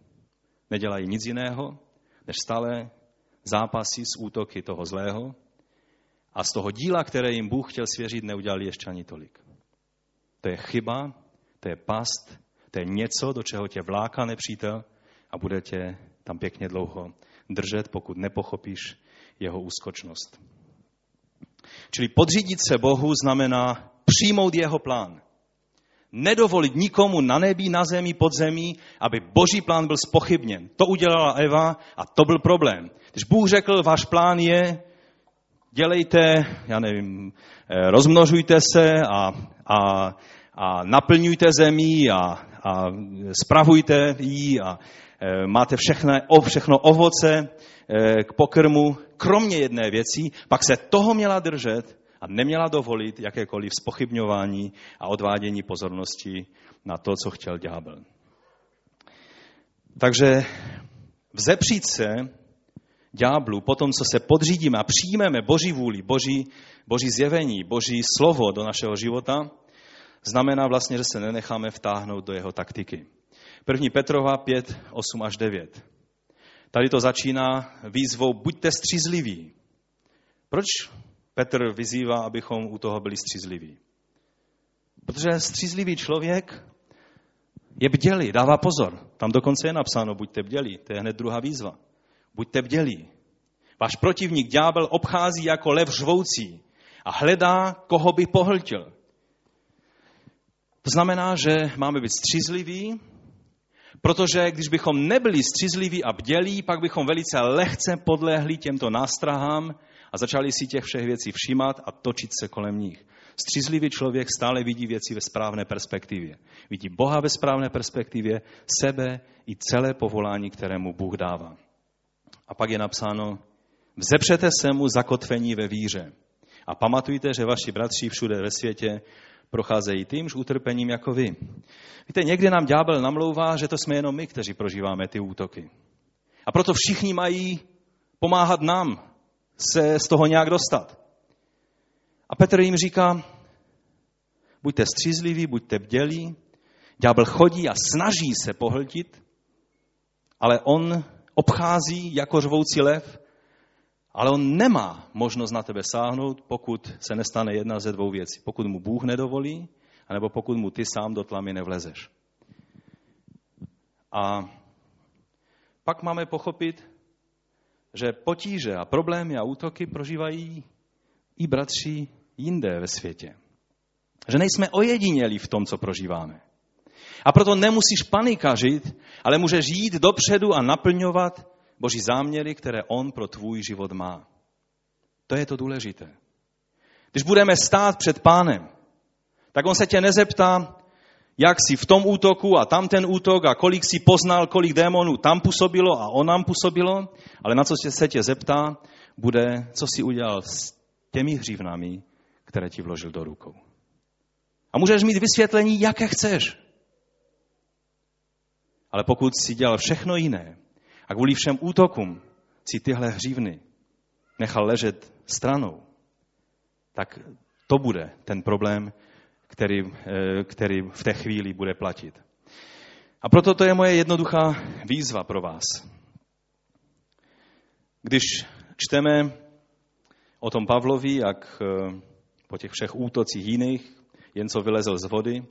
Speaker 1: nedělají nic jiného, než stále zápasy s útoky toho zlého a z toho díla, které jim Bůh chtěl svěřit, neudělali ještě ani tolik. To je chyba, to je past, to je něco, do čeho tě vláká nepřítel a bude tě tam pěkně dlouho držet, pokud nepochopíš jeho úskočnost. Čili podřídit se Bohu znamená přijmout jeho plán. Nedovolit nikomu na nebi, na zemi, pod zemí, aby boží plán byl spochybněn. To udělala Eva a to byl problém. Když Bůh řekl, váš plán je, dělejte, já nevím, eh, rozmnožujte se a, a, a naplňujte zemi a, a spravujte ji a e, máte všechno, všechno ovoce e, k pokrmu, kromě jedné věci, pak se toho měla držet a neměla dovolit jakékoliv spochybňování a odvádění pozornosti na to, co chtěl ďábel. Takže vzepřít se ďáblu, potom, co se podřídíme a přijmeme Boží vůli, Boží, Boží zjevení, Boží slovo do našeho života, znamená vlastně, že se nenecháme vtáhnout do jeho taktiky. 1. Petrova 5, 8 až 9. Tady to začíná výzvou buďte střízliví. Proč Petr vyzývá, abychom u toho byli střízliví? Protože střízlivý člověk je bdělý, dává pozor. Tam dokonce je napsáno, buďte bdělí. To je hned druhá výzva. Buďte bdělí. Váš protivník ďábel obchází jako lev řvoucí a hledá, koho by pohltil. To znamená, že máme být střízliví, protože když bychom nebyli střízliví a bdělí, pak bychom velice lehce podlehli těmto nástrahám a začali si těch všech věcí všímat a točit se kolem nich. Střízlivý člověk stále vidí věci ve správné perspektivě. Vidí Boha ve správné perspektivě, sebe i celé povolání, které mu Bůh dává. A pak je napsáno, vzepřete se mu zakotvení ve víře. A pamatujte, že vaši bratři všude ve světě procházejí týmž utrpením jako vy. Víte, někdy nám ďábel namlouvá, že to jsme jenom my, kteří prožíváme ty útoky. A proto všichni mají pomáhat nám se z toho nějak dostat. A Petr jim říká, buďte střízliví, buďte bdělí. Ďábel chodí a snaží se pohltit, ale on obchází jako řvoucí lev ale on nemá možnost na tebe sáhnout, pokud se nestane jedna ze dvou věcí. Pokud mu Bůh nedovolí, anebo pokud mu ty sám do tlamy nevlezeš. A pak máme pochopit, že potíže a problémy a útoky prožívají i bratři jinde ve světě. Že nejsme ojedinělí v tom, co prožíváme. A proto nemusíš panikařit, ale můžeš jít dopředu a naplňovat boží záměry, které on pro tvůj život má. To je to důležité. Když budeme stát před pánem, tak on se tě nezeptá, jak jsi v tom útoku a tam ten útok a kolik si poznal, kolik démonů tam působilo a on nám působilo, ale na co se tě zeptá, bude, co si udělal s těmi hřívnami, které ti vložil do rukou. A můžeš mít vysvětlení, jaké chceš. Ale pokud si dělal všechno jiné, a kvůli všem útokům si tyhle hřívny nechal ležet stranou, tak to bude ten problém, který, eh, který v té chvíli bude platit. A proto to je moje jednoduchá výzva pro vás. Když čteme o tom Pavlovi, jak eh, po těch všech útocích jiných, jen co vylezl z vody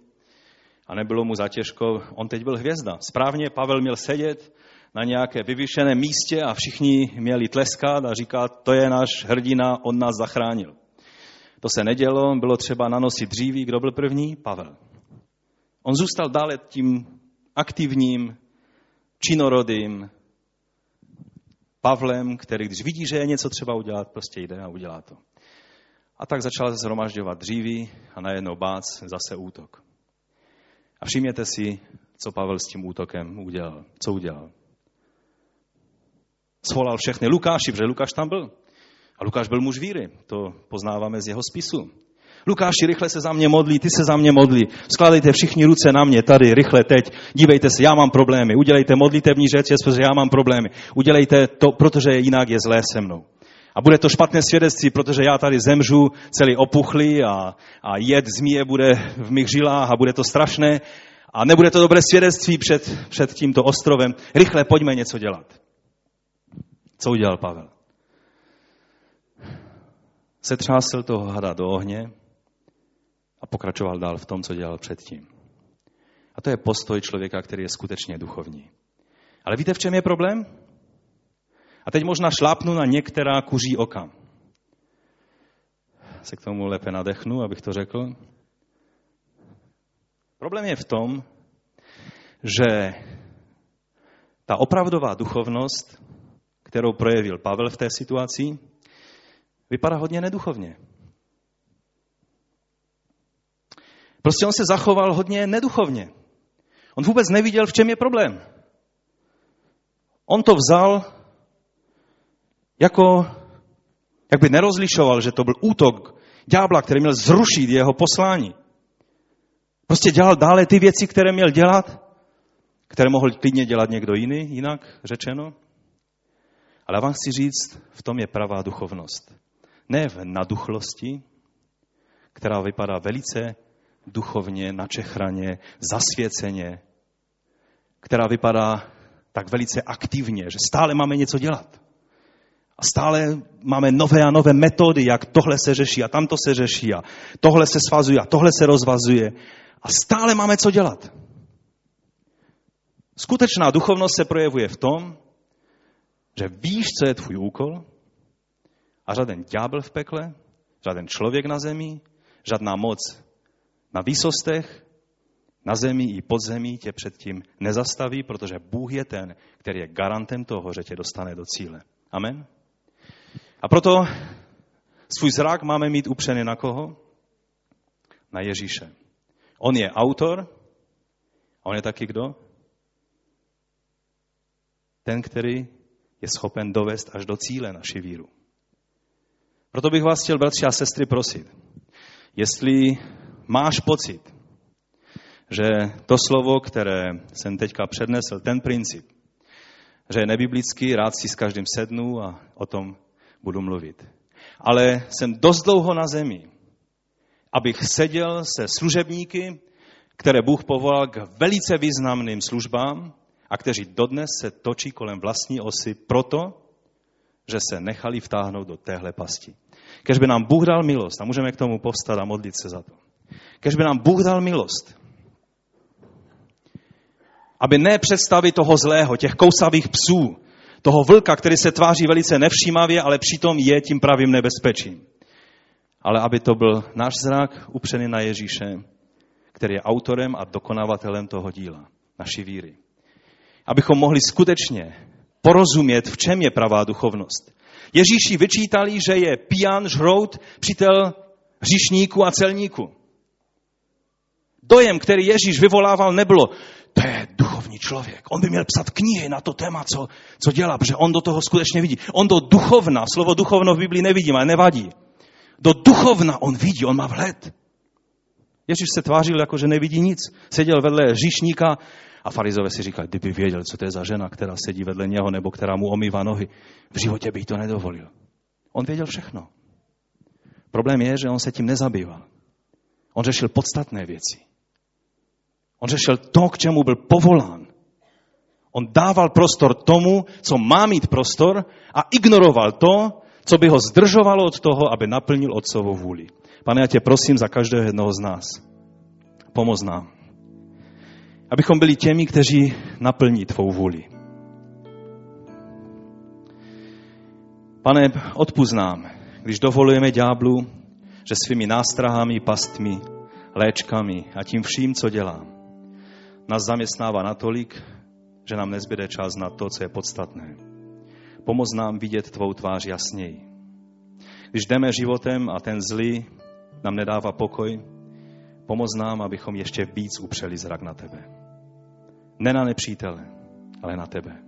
Speaker 1: a nebylo mu zatěžko, on teď byl hvězda. Správně Pavel měl sedět na nějaké vyvyšené místě a všichni měli tleskat a říkat, to je náš hrdina, on nás zachránil. To se nedělo, bylo třeba nanosit dříví. Kdo byl první? Pavel. On zůstal dále tím aktivním, činorodým Pavlem, který když vidí, že je něco třeba udělat, prostě jde a udělá to. A tak začal zhromažďovat dříví a najednou bác, zase útok. A všimněte si, co Pavel s tím útokem udělal. Co udělal? svolal všechny Lukáši, protože Lukáš tam byl. A Lukáš byl muž víry, to poznáváme z jeho spisu. Lukáši, rychle se za mě modlí, ty se za mě modlí. Skladejte všichni ruce na mě, tady, rychle, teď. Dívejte se, já mám problémy. Udělejte modlitevní řeč, protože já mám problémy. Udělejte to, protože jinak je zlé se mnou. A bude to špatné svědectví, protože já tady zemřu celý opuchlý a, a jed zmije bude v mých žilách a bude to strašné. A nebude to dobré svědectví před, před tímto ostrovem. Rychle, pojďme něco dělat. Co udělal Pavel? Setřásl toho hada do ohně a pokračoval dál v tom, co dělal předtím. A to je postoj člověka, který je skutečně duchovní. Ale víte, v čem je problém? A teď možná šlápnu na některá kuří oka. Se k tomu lépe nadechnu, abych to řekl. Problém je v tom, že ta opravdová duchovnost, kterou projevil Pavel v té situaci, vypadá hodně neduchovně. Prostě on se zachoval hodně neduchovně. On vůbec neviděl, v čem je problém. On to vzal jako, jak by nerozlišoval, že to byl útok ďábla, který měl zrušit jeho poslání. Prostě dělal dále ty věci, které měl dělat, které mohl klidně dělat někdo jiný, jinak řečeno. Ale vám chci říct, v tom je pravá duchovnost. Ne v naduchlosti, která vypadá velice duchovně, načechraně, zasvěceně, která vypadá tak velice aktivně, že stále máme něco dělat. A stále máme nové a nové metody, jak tohle se řeší a tamto se řeší a tohle se svazuje a tohle se rozvazuje. A stále máme co dělat. Skutečná duchovnost se projevuje v tom, že víš, co je tvůj úkol a žádný ďábel v pekle, žádný člověk na zemi, žádná moc na výsostech, na zemi i pod zemí tě předtím nezastaví, protože Bůh je ten, který je garantem toho, že tě dostane do cíle. Amen? A proto svůj zrak máme mít upřený na koho? Na Ježíše. On je autor, a on je taky kdo? Ten, který je schopen dovést až do cíle naši víru. Proto bych vás chtěl, bratři a sestry, prosit, jestli máš pocit, že to slovo, které jsem teďka přednesl, ten princip, že je nebiblický, rád si s každým sednu a o tom budu mluvit. Ale jsem dost dlouho na zemi, abych seděl se služebníky, které Bůh povolal k velice významným službám a kteří dodnes se točí kolem vlastní osy proto, že se nechali vtáhnout do téhle pasti. Kež by nám Bůh dal milost, a můžeme k tomu povstat a modlit se za to. Kež by nám Bůh dal milost, aby ne představy toho zlého, těch kousavých psů, toho vlka, který se tváří velice nevšímavě, ale přitom je tím pravým nebezpečím. Ale aby to byl náš zrak upřený na Ježíše, který je autorem a dokonavatelem toho díla, naší víry. Abychom mohli skutečně porozumět, v čem je pravá duchovnost. Ježíši vyčítali, že je pijan, žrout, přítel hříšníků a celníků. Dojem, který Ježíš vyvolával, nebylo, to je duchovní člověk. On by měl psat knihy na to téma, co, co dělá, protože on do toho skutečně vidí. On do duchovna, slovo duchovno v Biblii nevidím, ale nevadí. Do duchovna on vidí, on má vhled. Ježíš se tvářil jako, že nevidí nic. Seděl vedle říšníka a farizové si říkali, kdyby věděl, co to je za žena, která sedí vedle něho nebo která mu omývá nohy, v životě by jí to nedovolil. On věděl všechno. Problém je, že on se tím nezabýval. On řešil podstatné věci. On řešil to, k čemu byl povolán. On dával prostor tomu, co má mít prostor a ignoroval to, co by ho zdržovalo od toho, aby naplnil otcovou vůli. Pane, já tě prosím za každého jednoho z nás. Pomoz nám. Abychom byli těmi, kteří naplní tvou vůli. Pane, odpust nám, když dovolujeme ďáblu, že svými nástrahami, pastmi, léčkami a tím vším, co dělám, nás zaměstnává natolik, že nám nezbyde čas na to, co je podstatné. Pomoz nám vidět tvou tvář jasněji. Když jdeme životem a ten zlý nám nedává pokoj, pomoz nám, abychom ještě víc upřeli zrak na tebe. Ne na nepřítele, ale na tebe.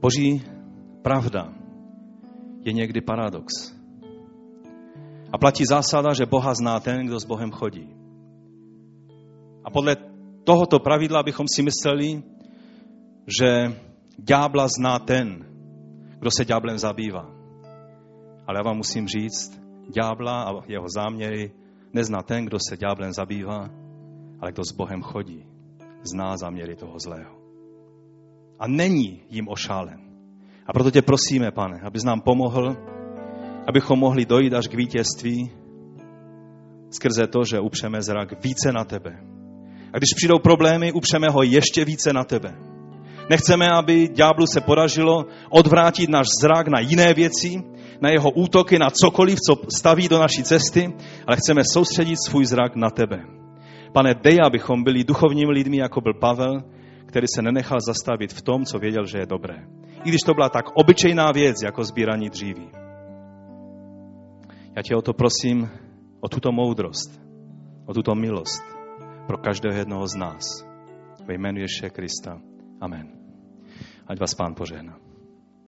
Speaker 1: Boží pravda je někdy paradox. A platí zásada, že Boha zná ten, kdo s Bohem chodí. A podle tohoto pravidla bychom si mysleli, že ďábla zná ten, kdo se ďáblem zabývá. Ale já vám musím říct, ďábla a jeho záměry nezná ten, kdo se ďáblem zabývá, ale kdo s Bohem chodí, zná záměry toho zlého. a není jim ošálen. A proto tě prosíme, pane, abys nám pomohl, abychom mohli dojít až k vítězství skrze to, že upřeme zrak více na tebe. A když přijdou problémy, upřeme ho ještě více na tebe. Nechceme, aby ďáblu se podařilo odvrátit náš zrak na jiné věci, na jeho útoky, na cokoliv, co staví do naší cesty, ale chceme soustředit svůj zrak na tebe. Pane, dej, abychom byli duchovními lidmi, jako byl Pavel, který se nenechal zastavit v tom, co věděl, že je dobré. I když to byla tak obyčejná věc, jako sbírání dříví. Já tě o to prosím, o tuto moudrost, o tuto milost pro každého jednoho z nás. Ve jménu Ježíše Krista. Amen. Ať vás Pán požehná.